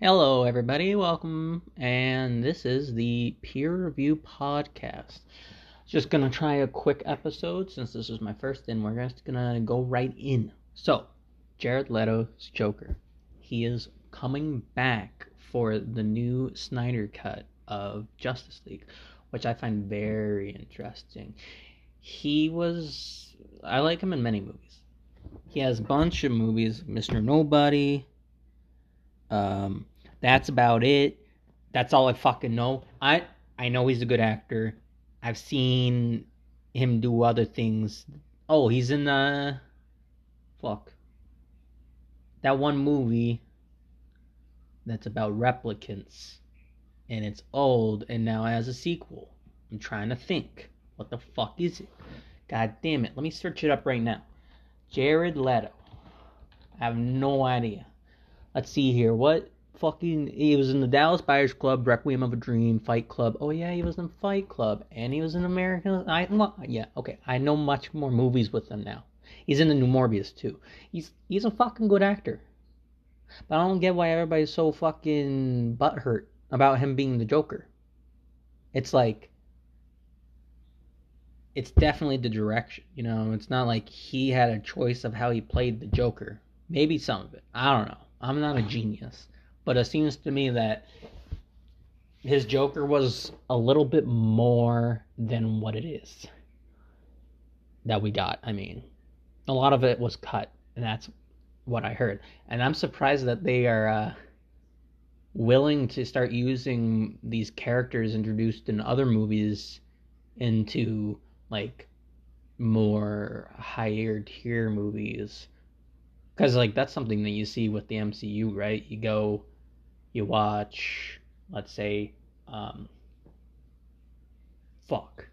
Hello, everybody. Welcome. And this is the peer review podcast. Just gonna try a quick episode since this is my first, and we're just gonna go right in. So, Jared Leto's Joker. He is coming back for the new Snyder cut of Justice League, which I find very interesting. He was. I like him in many movies. He has a bunch of movies Mr. Nobody. Um, that's about it. That's all I fucking know. I I know he's a good actor. I've seen him do other things. Oh, he's in the fuck that one movie that's about replicants and it's old and now has a sequel. I'm trying to think. What the fuck is it? God damn it. Let me search it up right now. Jared Leto. I have no idea. Let's see here. What fucking he was in the Dallas Buyers Club, Requiem of a Dream, Fight Club. Oh yeah, he was in Fight Club and he was in American I yeah, okay. I know much more movies with him now. He's in the new Morbius too. He's he's a fucking good actor. But I don't get why everybody's so fucking butthurt about him being the Joker. It's like it's definitely the direction, you know. It's not like he had a choice of how he played the Joker. Maybe some of it. I don't know. I'm not a genius, but it seems to me that his Joker was a little bit more than what it is that we got. I mean, a lot of it was cut, and that's what I heard. And I'm surprised that they are uh, willing to start using these characters introduced in other movies into like more higher tier movies. Because like that's something that you see with the mcu right? You go you watch let's say um fuck.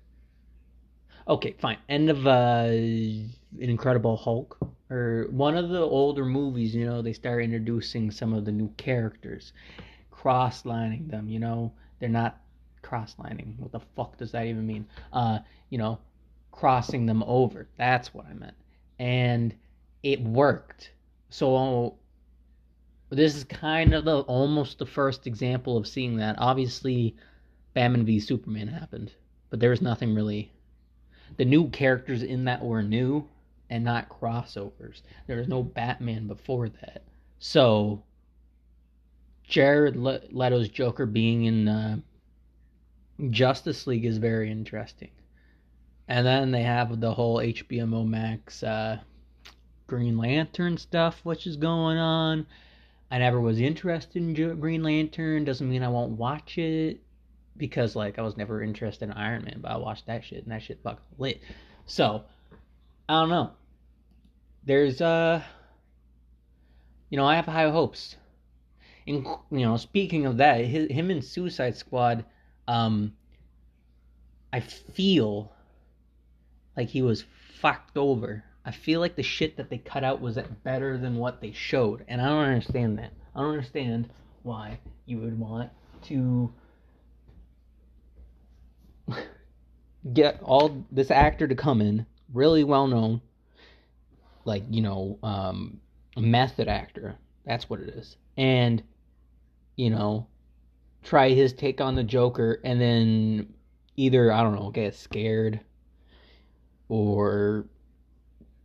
Okay fine. End of uh an incredible hulk or one of the older movies you know they start introducing some of the new characters cross lining them you know? They're not cross lining what the fuck does that even mean uh you know crossing them over. That's what I meant. And it worked. So this is kind of the almost the first example of seeing that. Obviously, Batman v Superman happened, but there was nothing really. The new characters in that were new and not crossovers. There was no Batman before that. So Jared Leto's Joker being in uh, Justice League is very interesting. And then they have the whole HBO Max uh, Green Lantern stuff, which is going on. I never was interested in Green Lantern. Doesn't mean I won't watch it because like I was never interested in Iron Man, but I watched that shit and that shit fucking lit. So I don't know. There's uh, you know, I have high hopes. And you know, speaking of that, his, him and Suicide Squad, um, I feel like he was fucked over. I feel like the shit that they cut out was better than what they showed, and I don't understand that. I don't understand why you would want to get all this actor to come in, really well known, like you know, um, method actor. That's what it is, and you know, try his take on the Joker, and then either I don't know, get scared or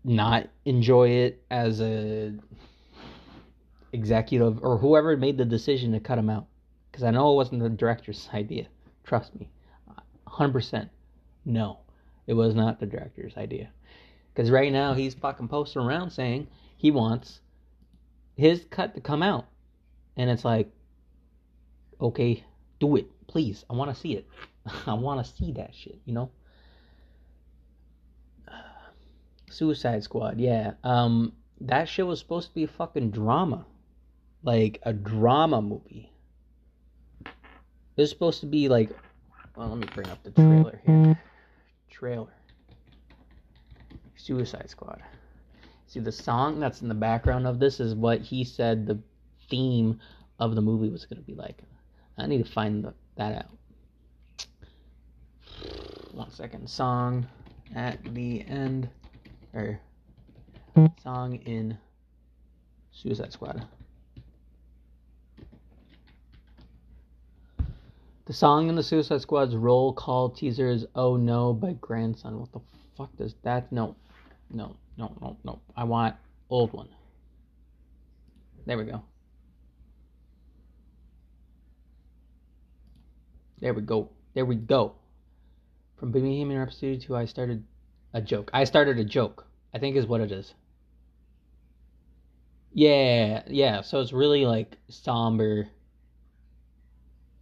not enjoy it as a executive or whoever made the decision to cut him out because I know it wasn't the director's idea. Trust me, 100%. No, it was not the director's idea. Because right now he's fucking posting around saying he wants his cut to come out. And it's like, okay, do it, please. I want to see it. I want to see that shit, you know? Suicide Squad, yeah. Um, that shit was supposed to be a fucking drama, like a drama movie. It was supposed to be like, well, let me bring up the trailer here. Trailer. Suicide Squad. See, the song that's in the background of this is what he said the theme of the movie was to be like. I need to find that out. One second. Song at the end or song in Suicide Squad. The song in the Suicide Squad's roll call teaser is "Oh No" by Grandson. What the fuck does that? No, no, no, no, no. I want old one. There we go. There we go. There we go. From Bohemian Rhapsody to I started a joke. I started a joke. I think is what it is. Yeah, yeah. So it's really like somber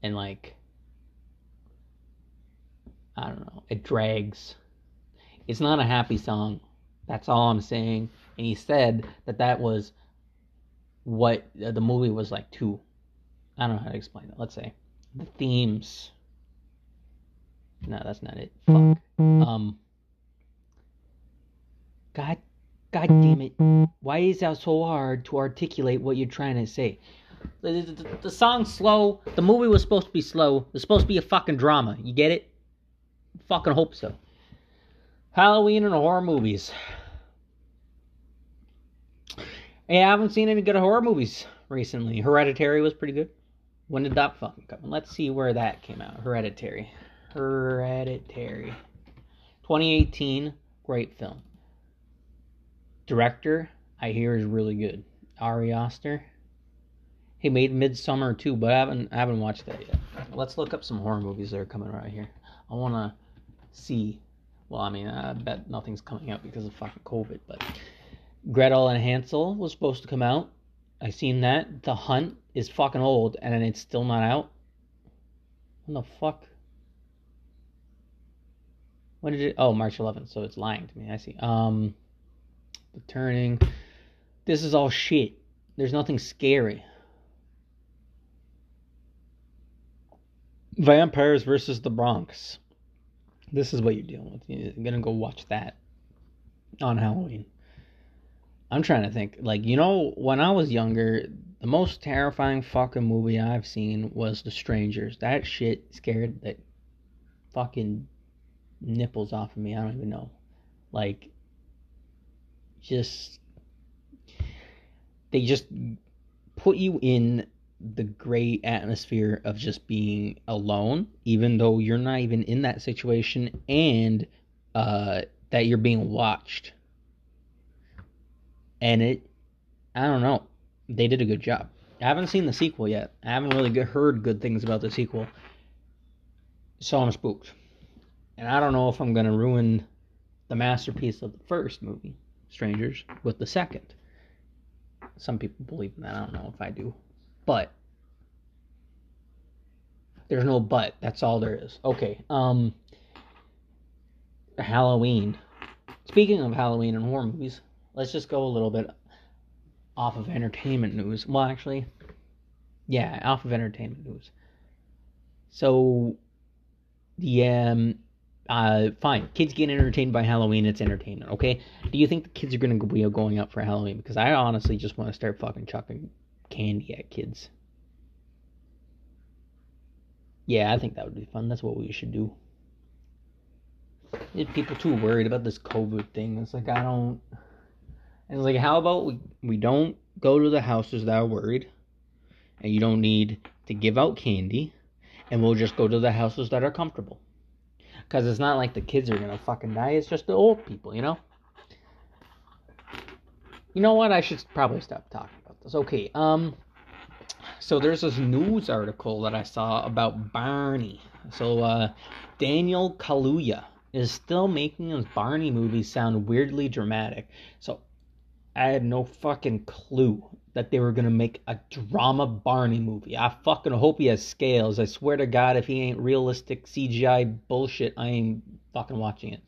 and like I don't know. It drags. It's not a happy song. That's all I'm saying. And he said that that was what uh, the movie was like too. I don't know how to explain it. Let's say the themes. No, that's not it. Fuck. Um. God, God damn it! Why is that so hard to articulate what you're trying to say? The, the, the song's slow. The movie was supposed to be slow. It's supposed to be a fucking drama. You get it? Fucking hope so. Halloween and horror movies. Yeah, I haven't seen any good horror movies recently. Hereditary was pretty good. When did that fucking come? Let's see where that came out. Hereditary. Hereditary. 2018. Great film. Director, I hear, is really good. Ari Aster. He made Midsommar too, but I haven't I haven't watched that yet. Let's look up some horror movies that are coming right here. I wanna see. Well, I mean, I bet nothing's coming out because of fucking COVID, but Gretel and Hansel was supposed to come out. I seen that. The Hunt is fucking old and it's still not out. What the fuck? When did it? Oh, March 11th. So it's lying to me. I see. Um, the turning. This is all shit. There's nothing scary. Vampires versus the Bronx. This is what you're dealing with. You're gonna go watch that on Halloween. I'm trying to think. Like, you know, when I was younger, the most terrifying fucking movie I've seen was The Strangers. That shit scared the fucking nipples off of me. I don't even know. Like, just. They just put you in the great atmosphere of just being alone, even though you're not even in that situation, and uh, that you're being watched. And it, I don't know, they did a good job. I haven't seen the sequel yet. I haven't really heard good things about the sequel. So I'm spooked. And I don't know if I'm going to ruin the masterpiece of the first movie, Strangers, with the second. Some people believe in that. I don't know if I do. But there's no but. That's all there is. Okay. Um Halloween. Speaking of Halloween and horror movies, let's just go a little bit off of entertainment news. Well, actually, yeah, off of entertainment news. So, the um, uh, fine. Kids get entertained by Halloween. It's entertainment, okay? Do you think the kids are gonna be going out for Halloween? Because I honestly just want to start fucking chucking candy at kids. Yeah, I think that would be fun. That's what we should do. People too worried about this COVID thing, it's like I don't. And it's like, how about we we don't go to the houses that are worried, and you don't need to give out candy, and we'll just go to the houses that are comfortable. Because it's not like the kids are gonna fucking die. It's just the old people, you know. You know what? I should probably stop talking about this. Okay. Um. So there's this news article that I saw about Barney. So uh, Daniel Kaluuya is still making his Barney movies sound weirdly dramatic. So I had no fucking clue that they were gonna make a drama Barney movie. I fucking hope he has scales. I swear to God, if he ain't realistic CGI bullshit, I ain't fucking watching it.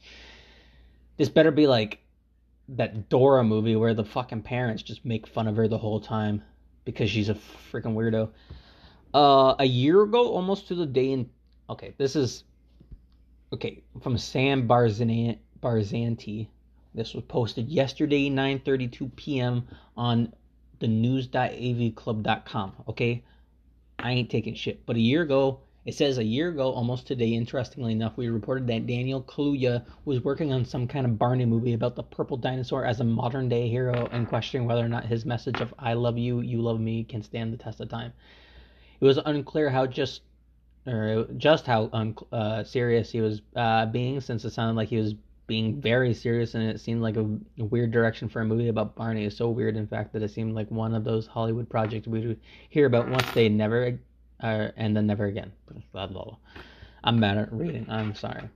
This better be like that Dora movie where the fucking parents just make fun of her the whole time because she's a freaking weirdo. Uh, a year ago, almost to the day in. Okay, this is. Okay, from Sam Barsanti. Barsanti. This was posted yesterday, 9:32 p.m. on the news.avclub.com. Okay, I ain't taking shit. But a year ago, It says a year ago, almost today, interestingly enough, we reported that Daniel Kaluuya was working on some kind of Barney movie about the purple dinosaur as a modern day hero and questioning whether or not his message of I love you, you love me can stand the test of time. It was unclear how just or just how un- uh, serious he was uh, being, since it sounded like he was being very serious, and it seemed like a, weird direction for a movie about Barney. It's so weird, in fact, that it seemed like one of those Hollywood projects we would hear about once they never, uh, and then never again. I'm bad at reading. I'm sorry.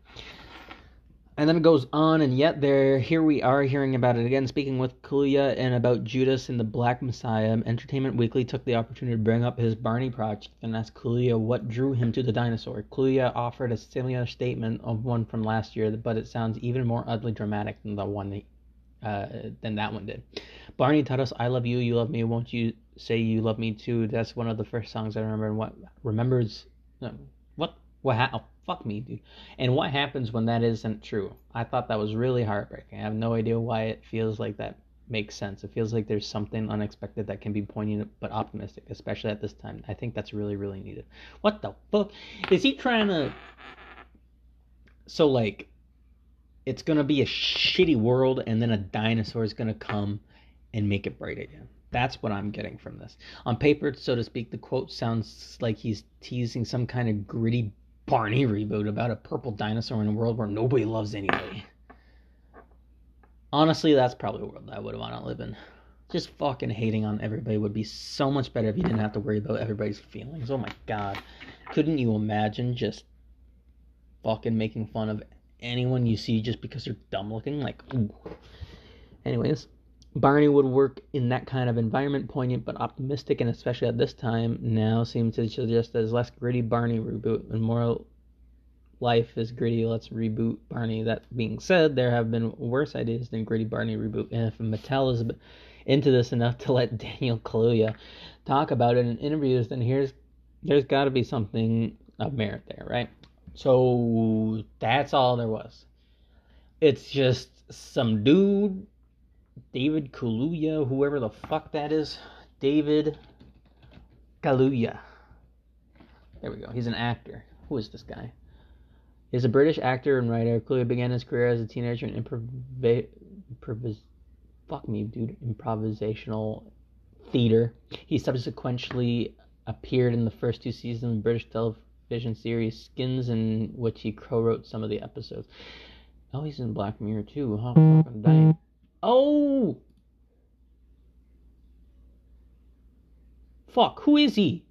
And then it goes on, and yet there, here we are hearing about it again. Speaking with Kaluuya and about Judas and the Black Messiah, Entertainment Weekly took the opportunity to bring up his Barney project and ask Kaluuya what drew him to the dinosaur. Kaluuya offered a similar statement of one from last year, but it sounds even more oddly dramatic than the one that, uh, than that one did. Barney taught us, "I love you, you love me. Won't you say you love me too?" That's one of the first songs I remember. And what remembers, what what happened? Fuck me, dude. And what happens when that isn't true? I thought that was really heartbreaking. I have no idea why it feels like that makes sense. It feels like there's something unexpected that can be poignant but optimistic, especially at this time. I think that's really, really needed. What the fuck? Is he trying to. So, like, it's gonna be a shitty world and then a dinosaur is gonna come and make it bright again. That's what I'm getting from this. On paper, so to speak, the quote sounds like he's teasing some kind of gritty Barney reboot about a purple dinosaur in a world where nobody loves anybody. Honestly, that's probably a world I would want to live in. Just fucking hating on everybody would be so much better if you didn't have to worry about everybody's feelings. Oh my god. Couldn't you imagine just fucking making fun of anyone you see just because they're dumb looking? Like, ooh. Anyways, Barney would work in that kind of environment, poignant but optimistic, and especially at this time now seems to suggest as less gritty Barney reboot and more life is gritty. Let's reboot Barney. That being said, there have been worse ideas than gritty Barney reboot, and if Mattel is into this enough to let Daniel Kaluuya talk about it in interviews, then here's there's got to be something of merit there, right? So that's all there was. It's just some dude David Kaluuya, whoever the fuck that is. David Kaluuya. There we go. He's an actor. Who is this guy? He's a British actor and writer. Kaluuya began his career as a teenager in improv. improvis fuck me, dude. Improvisational theater. He subsequently appeared in the first two seasons of British television series Skins, in which he co-wrote some of the episodes. Oh, he's in Black Mirror too. Huh? Fucking dying. Oh! Fuck, who is he?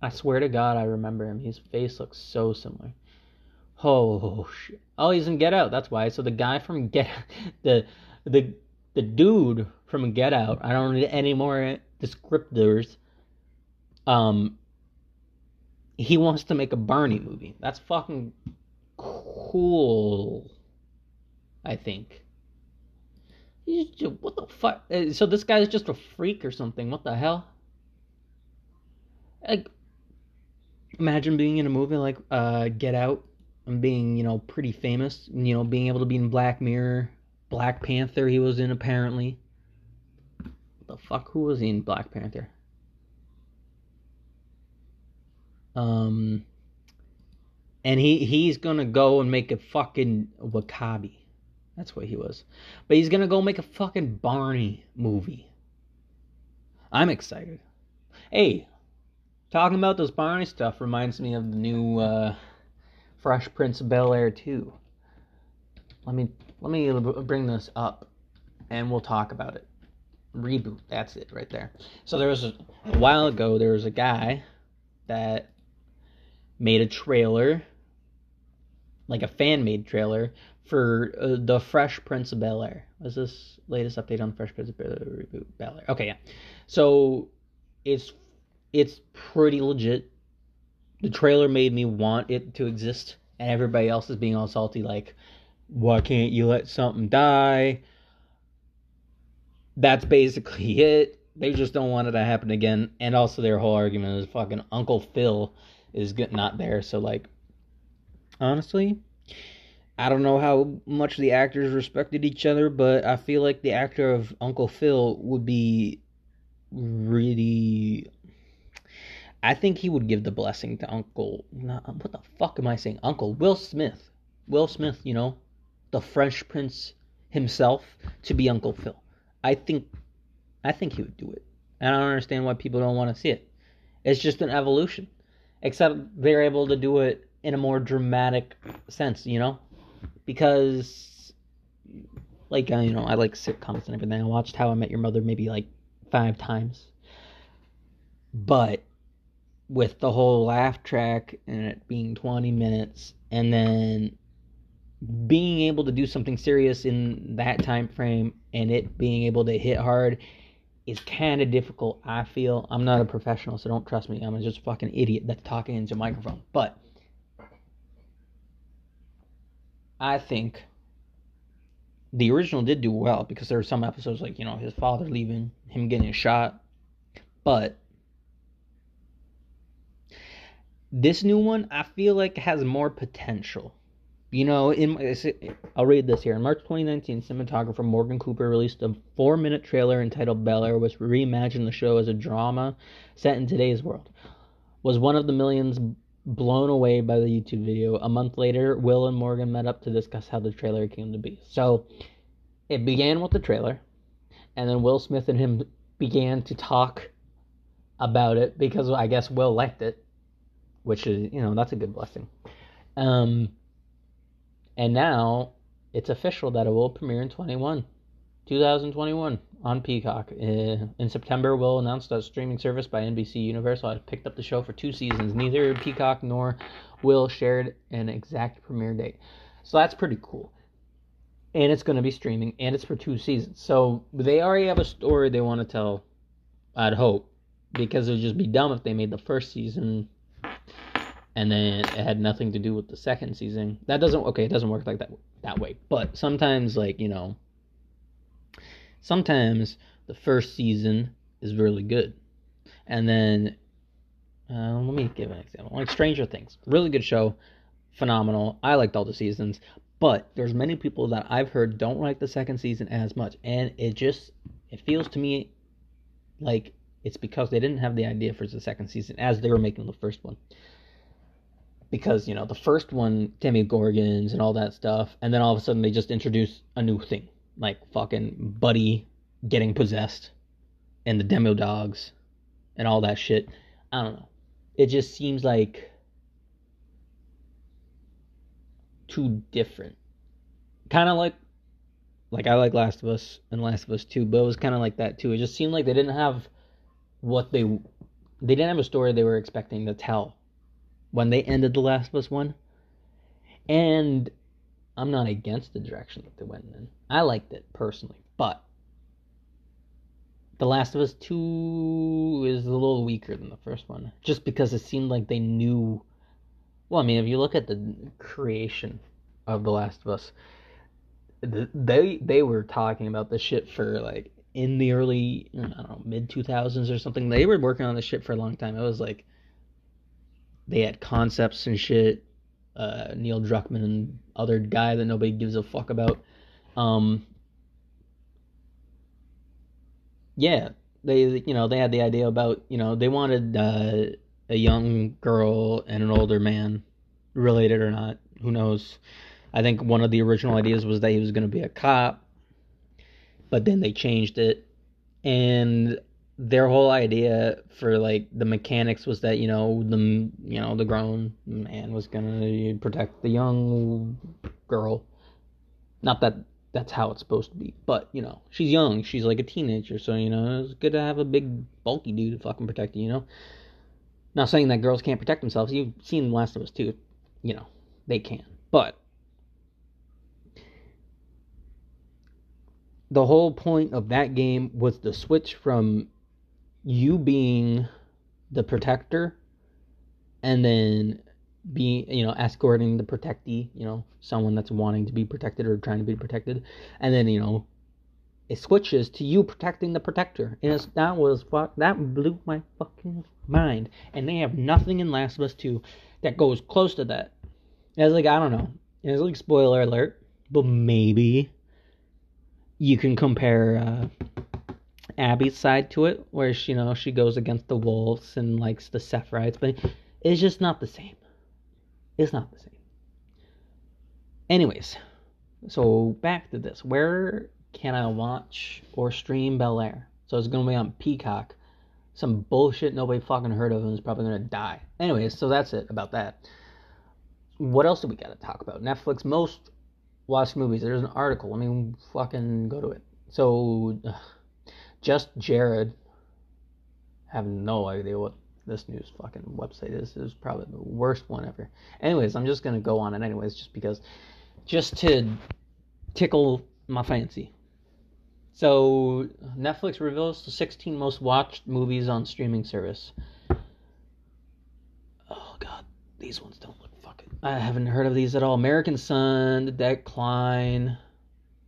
I swear to God, I remember him. His face looks so similar. Oh shit! Oh, he's in Get Out. That's why. So the guy from Get, the the the dude from Get Out. I don't need any more descriptors. Um, he wants to make a Barney movie. That's fucking cool. I think. Just, what the fuck? Uh, so this guy's just a freak or something. What the hell? Like, imagine being in a movie like uh, Get Out and being, you know, pretty famous. You know, being able to be in Black Mirror, Black Panther. He was in apparently. What the fuck? Who was in Black Panther? Um, and he he's gonna go and make a fucking W'Kabi. That's what he was. But he's gonna go make a fucking Barney movie. I'm excited. Hey, talking about this Barney stuff reminds me of the new uh, Fresh Prince of Bel Air 2. Let me let me bring this up, and we'll talk about it. Reboot. That's it right there. So there was a, a while ago. There was a guy that made a trailer, like a fan made trailer for uh, the Fresh Prince of Bel Air. Was this latest update on the Fresh Prince of Bel Air? Okay, yeah. So it's it's pretty legit. The trailer made me want it to exist, and everybody else is being all salty, like, why can't you let something die? That's basically it. They just don't want it to happen again. And also, their whole argument is fucking Uncle Phil is not there. So, like, honestly, I don't know how much the actors respected each other, but I feel like the actor of Uncle Phil would be really. I think he would give the blessing to Uncle. What the fuck am I saying? Uncle Will Smith. Will Smith, you know, the Fresh Prince himself, to be Uncle Phil. I think, I think he would do it. And I don't understand why people don't want to see it. It's just an evolution, except they're able to do it in a more dramatic sense, you know, because, like, you know, I like sitcoms and everything. I watched How I Met Your Mother maybe like five times, but with the whole laugh track and it being 20 minutes and then being able to do something serious in that time frame and it being able to hit hard is kind of difficult i feel. I'm not a professional so don't trust me. I'm just a fucking idiot that's talking into a microphone. But i think the original did do well because there were some episodes like you know his father leaving him getting shot but this new one, I feel like has more potential. You know, in I'll read this here. In March 2019, cinematographer Morgan Cooper released a four-minute trailer entitled Bel Air, which reimagined the show as a drama set in today's world. Was one of the millions blown away by the YouTube video. A month later, Will and Morgan met up to discuss how the trailer came to be. So, it began with the trailer, and then Will Smith and him began to talk about it because I guess Will liked it which is you know that's a good blessing. Um, and now it's official that it will premiere in 21, 2021 on Peacock. Uh, in September, we'll announce a streaming service by NBC Universal has picked up the show for two seasons. Neither Peacock nor Will shared an exact premiere date, so that's pretty cool. And it's going to be streaming, and it's for two seasons. So they already have a story they want to tell. I'd hope, because it would just be dumb if they made the first season and then it had nothing to do with the second season. That doesn't okay, it doesn't work like that that way. But sometimes like, you know, sometimes the first season is really good. And then uh, let me give an example. Like Stranger Things, really good show, phenomenal. I liked all the seasons, but there's many people that I've heard don't like the second season as much, and it just it feels to me like it's because they didn't have the idea for the second season as they were making the first one because you know the first one Demogorgons and all that stuff and then all of a sudden they just introduce a new thing like fucking buddy getting possessed and the demo dogs and all that shit. I don't know. It just seems like too different. Kind of like like i like last of us and last of us 2 but it was kind of like that too. It just seemed like they didn't have what they they didn't have a story they were expecting to tell when they ended The Last of Us 1. And I'm not against the direction that they went in. I liked it personally, but The Last of Us 2 is a little weaker than the first one just because it seemed like they knew well, I mean, if you look at the creation of The Last of Us, they they were talking about the shit for like in the early I don't know mid 2000s or something. They were working on the shit for a long time. It was like they had concepts and shit. Uh, Neil Druckmann and other guy that nobody gives a fuck about. Um, yeah, they you know they had the idea about you know they wanted uh, a young girl and an older man, related or not, who knows. I think one of the original ideas was that he was going to be a cop, but then they changed it, and their whole idea for like the mechanics was that you know the you know the grown man was gonna protect the young girl. Not that that's how it's supposed to be, but you know she's young, she's like a teenager, so you know it's good to have a big bulky dude to fucking protect you. You know, not saying that girls can't protect themselves. You've seen Last of Us too, you know they can, but the whole point of that game was the switch from you being the protector and then being you know escorting the protectee you know someone that's wanting to be protected or trying to be protected. And then you know it switches to you protecting the protector. And that was fuck that blew my fucking mind. And they have nothing in last of us 2 that goes close to that. It's like i don't know. It's like spoiler alert but maybe you can compare uh, Abby's side to it, where she, you know she goes against the wolves and likes the Seraphites, but it's just not the same. It's not the same. Anyways, so back to this. Where can I watch or stream Bel Air? So it's gonna be on Peacock. Some bullshit nobody fucking heard of and is probably gonna die. Anyways, so that's it about that. What else do we gotta talk about? Netflix most watched movies. There's an article. I mean, fucking go to it. So, ugh, just Jared. I have no idea what this news fucking website is. It is probably the worst one ever. Anyways, I'm just gonna go on it anyways, just because, just to tickle my fancy. So Netflix reveals the 16 most watched movies on streaming service. Oh god, these ones don't look fucking. I haven't heard of these at all. American Son, The Decline.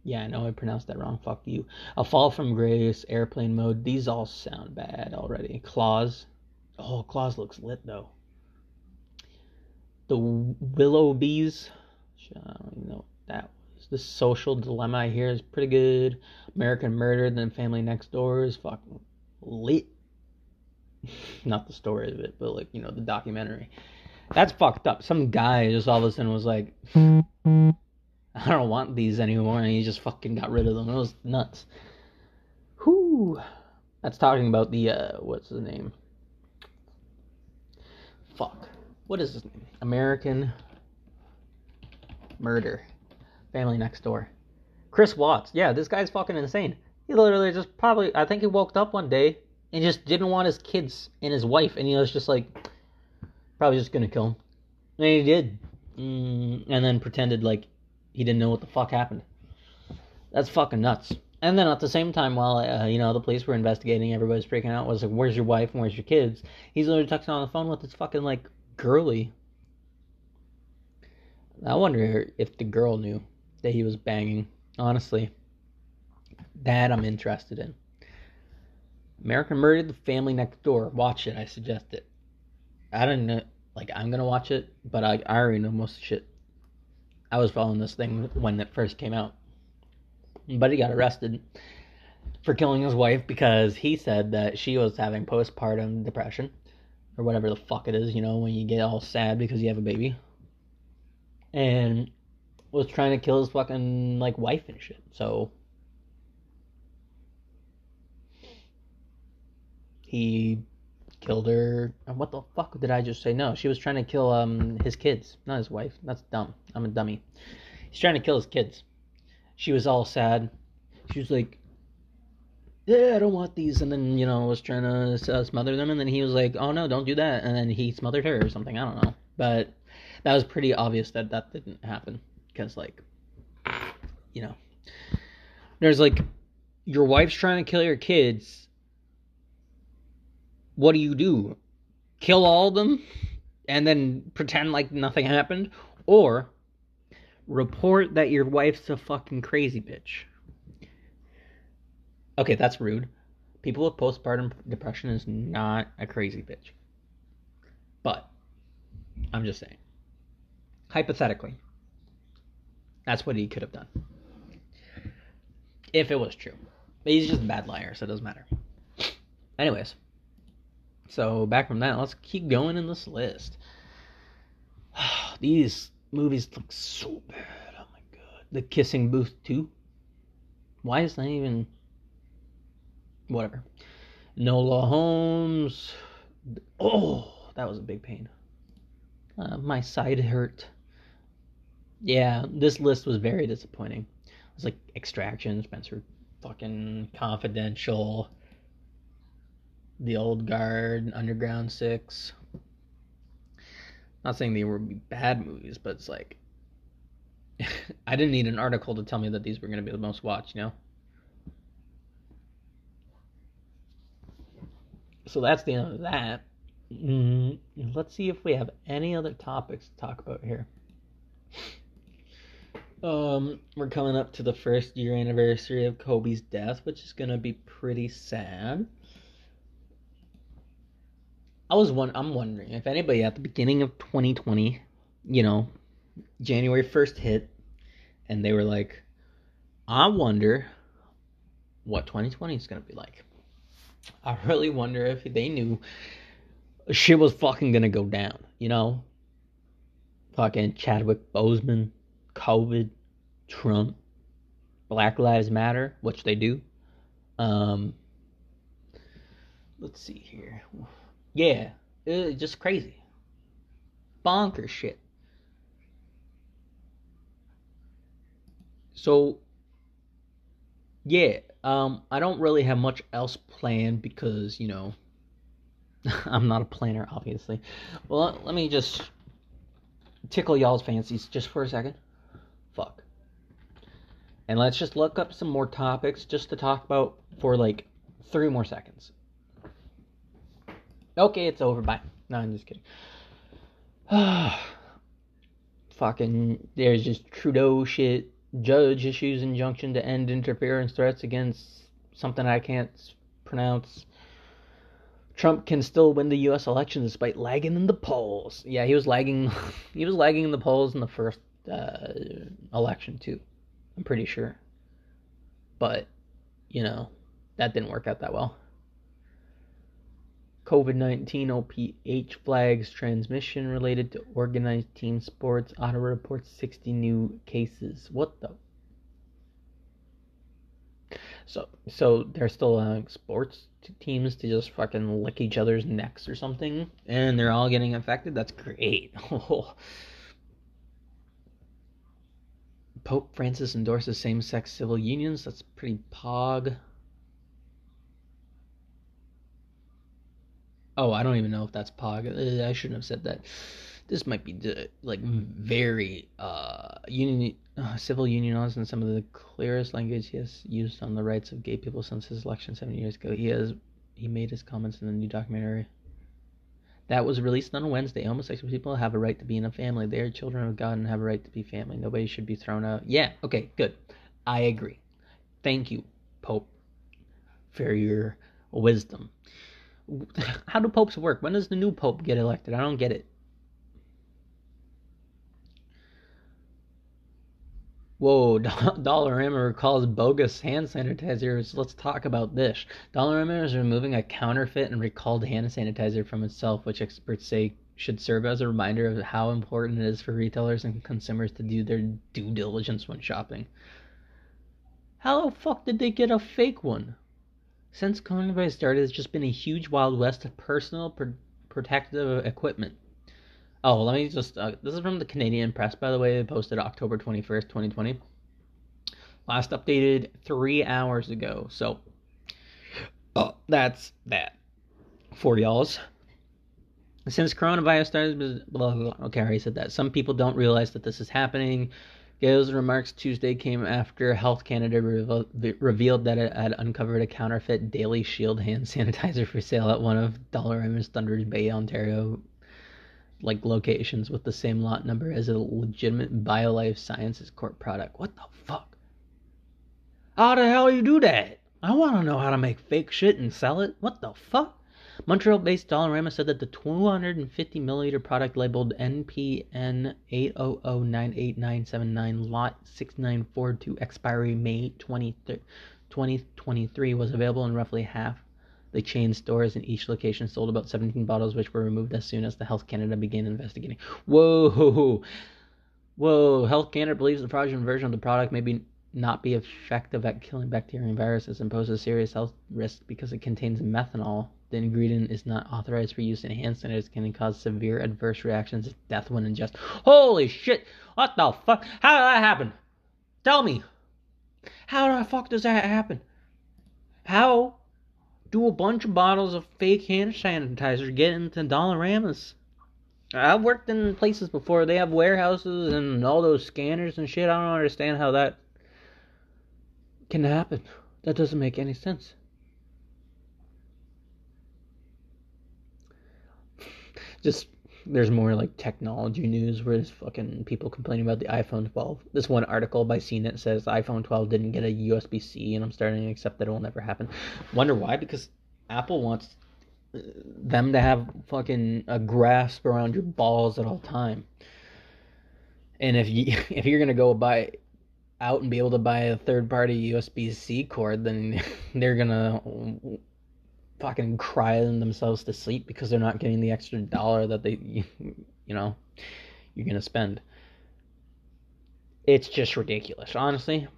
Yeah, I know I pronounced that wrong. Fuck you. A Fall from Grace, Airplane Mode. These all sound bad already. Claws. Oh, Claws looks lit though. The Willoughbys. I don't even know what that was. The Social Dilemma I hear is pretty good. American Murder, then Family Next Door is fucking lit. Not the story of it, but like, you know, the documentary. That's fucked up. Some guy just all of a sudden was like, I don't want these anymore, and he just fucking got rid of them. It was nuts. Whoo. That's talking about the, uh, what's his name? Fuck. What is his name? American Murder. Family Next Door. Chris Watts. Yeah, this guy's fucking insane. He literally just probably, I think he woke up one day and just didn't want his kids and his wife, and he was just like, probably just gonna kill him. And he did. Mm, and then pretended like he didn't know what the fuck happened. That's fucking nuts. And then at the same time, while uh, you know the police were investigating, everybody's freaking out. Was like, "Where's your wife and where's your kids?" He's literally texting on the phone with this fucking like girly. I wonder if the girl knew that he was banging. Honestly, that I'm interested in. American Murder: The Family Next Door. Watch it. I suggest it. I don't know. Like I'm gonna watch it, but I, I already know most shit. I was following this thing when it first came out. But he got arrested for killing his wife because he said that she was having postpartum depression or whatever the fuck it is, you know, when you get all sad because you have a baby. And was trying to kill his fucking like wife and shit. So he killed her. What the fuck did I just say? No, she was trying to kill um his kids, not his wife. That's dumb. I'm a dummy. He's trying to kill his kids. She was all sad. She was like, "Yeah, I don't want these," and then you know was trying to uh, smother them, and then he was like, "Oh no, don't do that," and then he smothered her or something. I don't know, but that was pretty obvious that that didn't happen because like, you know, there's like your wife's trying to kill your kids what do you do? Kill all of them and then pretend like nothing happened? Or report that your wife's a fucking crazy bitch? Okay, that's rude. People with postpartum depression is not a crazy bitch. But, I'm just saying. Hypothetically, that's what he could have done. If it was true. But he's just a bad liar, so it doesn't matter. Anyways. So back from that, let's keep going in this list. These movies look so bad. Oh my god. The Kissing Booth 2. Why is that even whatever. Enola Holmes. Oh, that was a big pain. Uh, my side hurt. Yeah, this list was very disappointing. It was like Extraction, Spencer fucking Confidential, the old guard, Underground Six. Not saying they were bad movies, but it's like I didn't need an article to tell me that these were going to be the most watched, you know. So that's the end of that. Mm-hmm. Let's see if we have any other topics to talk about here. Um, we're coming up to the first year anniversary of Kobe's death, which is gonna be pretty sad. I was one. I'm wondering if anybody at the beginning of 2020, you know, January 1st hit, and they were like, "I wonder what 2020 is gonna be like." I really wonder if they knew shit was fucking gonna go down, you know? Fucking Chadwick Boseman, COVID, Trump, Black Lives Matter, which they do. Um, let's see here. Yeah, just crazy. Bonkers shit. So, yeah, um, I don't really have much else planned because, you know, I'm not a planner, obviously. Well, let me just tickle y'all's fancies just for a second. Fuck. And let's just look up some more topics just to talk about for like three more seconds. Okay, it's over. Bye. No, I'm just kidding. Fucking, there's just Trudeau shit. Judge issues injunction to end interference threats against something I can't pronounce. Trump can still win the U.S. election despite lagging in the polls. Yeah, he was lagging. he was lagging in the polls in the first uh, election too. I'm pretty sure. But you know, that didn't work out that well. COVID 19 OPH flags transmission related to organized team sports. Ottawa reports 60 new cases. What the so so they're still allowing sports teams to just fucking lick each other's necks or something, and they're all getting infected. That's great. Pope Francis endorses same-sex civil unions. That's pretty pog. Oh, I don't even know if that's pog. Uh, I shouldn't have said that. This might be like very uh union uh, civil union laws in some of the clearest language he has used on the rights of gay people since his election seven years ago. He has he made his comments in the new documentary that was released on Wednesday. Homosexual people have a right to be in a family. They are children of God and have a right to be family. Nobody should be thrown out. Yeah, okay, good. I agree. Thank you, Pope, for your wisdom. How do popes work? When does the new pope get elected? I don't get it. Whoa, Dollarama recalls bogus hand sanitizers. Let's talk about this. Dollarama is removing a counterfeit and recalled hand sanitizer from itself, which experts say should serve as a reminder of how important it is for retailers and consumers to do their due diligence when shopping. How the fuck did they get a fake one? Since coronavirus started, it's just been a huge wild west of personal pr- protective equipment. Oh, let me just. Uh, this is from the Canadian Press, by the way. They posted October 21st, 2020. Last updated three hours ago. So, oh, that's that for y'all's. Since coronavirus started, blah, blah, blah. okay, I already said that. Some people don't realize that this is happening. Gale's remarks Tuesday came after Health Canada revealed that it had uncovered a counterfeit Daily Shield hand sanitizer for sale at one of Dollarama's Thunder Bay, Ontario like locations with the same lot number as a legitimate BioLife Sciences Corp product. What the fuck? How the hell you do that? I want to know how to make fake shit and sell it. What the fuck? Montreal-based Dollarama said that the 250 milliliter product labeled NPN 800989979 lot 6942 expiry May 20, 2023 was available in roughly half the chain stores in each location sold about 17 bottles, which were removed as soon as the Health Canada began investigating. Whoa! Whoa! Health Canada believes the fraudulent version of the product may be not be effective at killing bacteria and viruses and poses serious health risk because it contains methanol. The ingredient is not authorized for use in hand sanitizers can cause severe adverse reactions, death when ingested. Holy shit! What the fuck? How did that happen? Tell me! How the fuck does that happen? How do a bunch of bottles of fake hand sanitizer get into Dollaramas. I've worked in places before. They have warehouses and all those scanners and shit. I don't understand how that can happen. That doesn't make any sense. Just there's more like technology news where there's fucking people complaining about the iPhone 12. This one article by CNET says iPhone 12 didn't get a USB C, and I'm starting to accept that it will never happen. Wonder why? Because Apple wants uh, them to have fucking a grasp around your balls at all time. And if you if you're gonna go buy out and be able to buy a third party USB C cord, then they're gonna fucking crying themselves to sleep because they're not getting the extra dollar that they, you know, you're gonna spend. It's just ridiculous, honestly.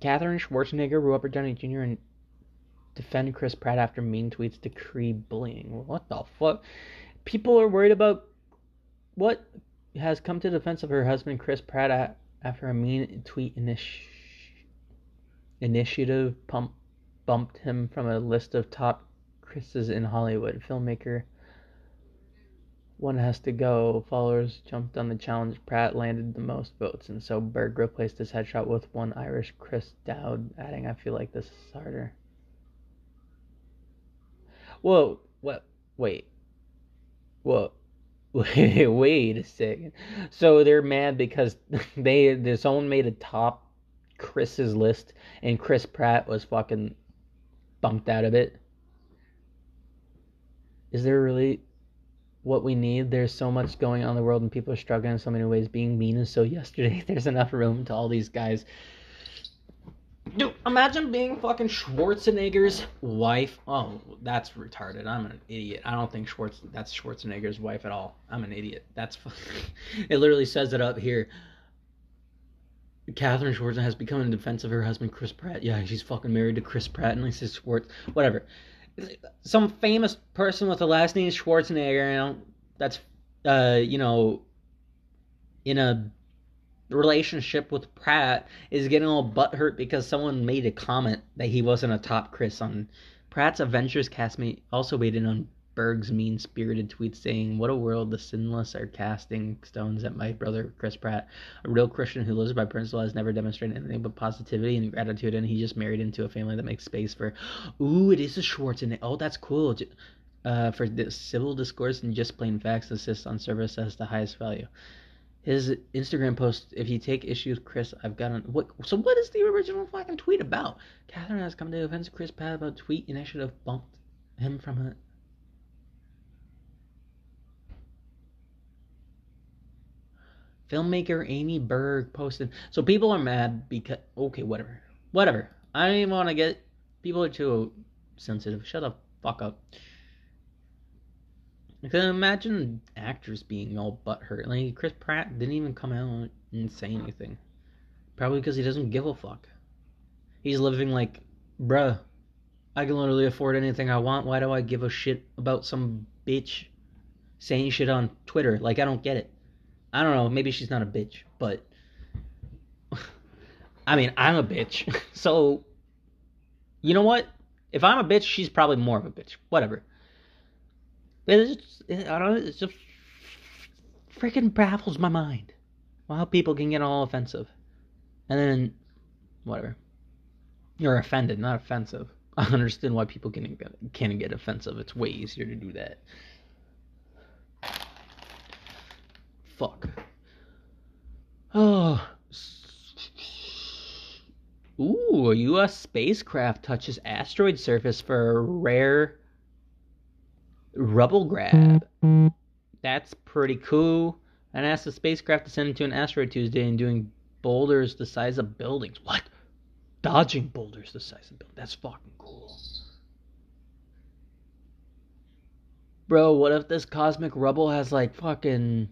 Katherine Schwarzenegger, Robert Downey Jr., and defend Chris Pratt after mean tweets decree bullying. What the fuck? People are worried about what has come to defense of her husband Chris Pratt after a mean tweet initi- initiative pump, bumped him from a list of top Chris's in Hollywood. Filmmaker one has to go. Followers jumped on the challenge. Pratt landed the most votes, and so Berg replaced his headshot with one Irish Chris Dowd, adding, I feel like this is harder. Whoa, what? Wait. Whoa. Wait, wait a second. So they're mad because they someone made a top Chris's list and Chris Pratt was fucking bumped out of it. Is there really what we need? There's so much going on in the world and people are struggling in so many ways. Being mean is so yesterday. There's enough room to all these guys Dude, imagine being fucking Schwarzenegger's wife. Oh, that's retarded. I'm an idiot. I don't think Schwartz that's Schwarzenegger's wife at all. I'm an idiot. That's it. Literally says it up here. Katherine Schwarzenegger has become in defense of her husband Chris Pratt. Yeah, she's fucking married to Chris Pratt and says Schwartz. Whatever. Some famous person with the last name Schwarzenegger. You know, that's uh, you know, in a relationship with Pratt is getting all butthurt because someone made a comment that he wasn't a top Chris on Pratt's Avengers castmate also in on Berg's mean spirited tweet saying, What a world the sinless are casting stones at my brother Chris Pratt. A real Christian who lives by principle has never demonstrated anything but positivity and gratitude, and he just married into a family that makes space for, Ooh, it is a Schwartz Schwarzenegger. Oh, that's cool. Uh, for the civil discourse and just plain facts, assist on service as the highest value his Instagram post, if you take issue with Chris, I've got an what so what is the original fucking tweet about? Katherine has come to defense of Chris Pratt about tweet and I should have bumped him from it. Filmmaker Amy Berg posted so people are mad because okay, whatever. Whatever. I don't even want to get people are too sensitive. Shut the fuck up. I can imagine actors being all butthurt. Like Chris Pratt didn't even come out and say anything. Probably because he doesn't give a fuck. He's living like, bruh, I can literally afford anything I want. Why do I give a shit about some bitch saying shit on Twitter? Like I don't get it. I don't know. Maybe she's not a bitch, but I mean I'm a bitch. So you know what? If I'm a bitch, she's probably more of a bitch. Whatever. Just, I don't it just freaking baffles my mind. How people can get all offensive. And then, whatever. You're offended, not offensive. I understand why people can get, can get offensive. It's way easier to do that. Fuck. Oh. Ooh, a U.S. spacecraft touches asteroid surface for a rare Rubble grab. That's pretty cool. And asked the spacecraft to send to an asteroid Tuesday and doing boulders the size of buildings. What? Dodging boulders the size of buildings. That's fucking cool. Bro, what if this cosmic rubble has like fucking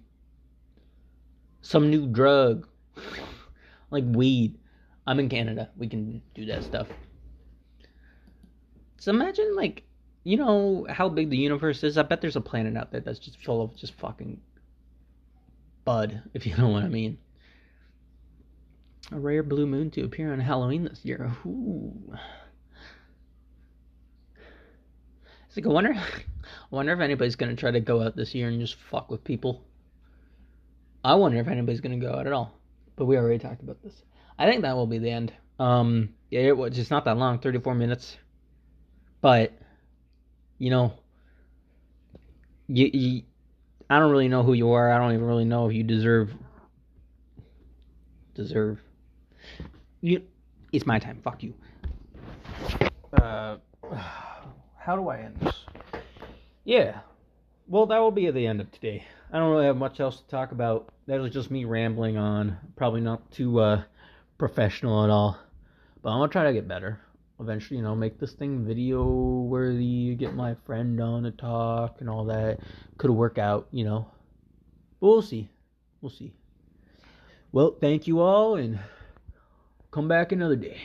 some new drug? like weed. I'm in Canada. We can do that stuff. So imagine like you know how big the universe is? I bet there's a planet out there that's just full of just fucking bud, if you know what I mean. A rare blue moon to appear on Halloween this year. Ooh. It's like I wonder, I wonder if anybody's gonna try to go out this year and just fuck with people. I wonder if anybody's gonna go out at all. But we already talked about this. I think that will be the end. Um, yeah, it was just not that long, 34 minutes. But you know, you, you, I don't really know who you are. I don't even really know if you deserve deserve. You, it's my time. Fuck you. Uh, how do I end this? Yeah well, that will be at the end of today. I don't really have much else to talk about. That was just me rambling on. Probably not too uh, professional at all. But I'm going to try to get better. Eventually, you know, make this thing video worthy, get my friend on to talk and all that. Could work out, you know. But we'll see. We'll see. Well, thank you all and come back another day.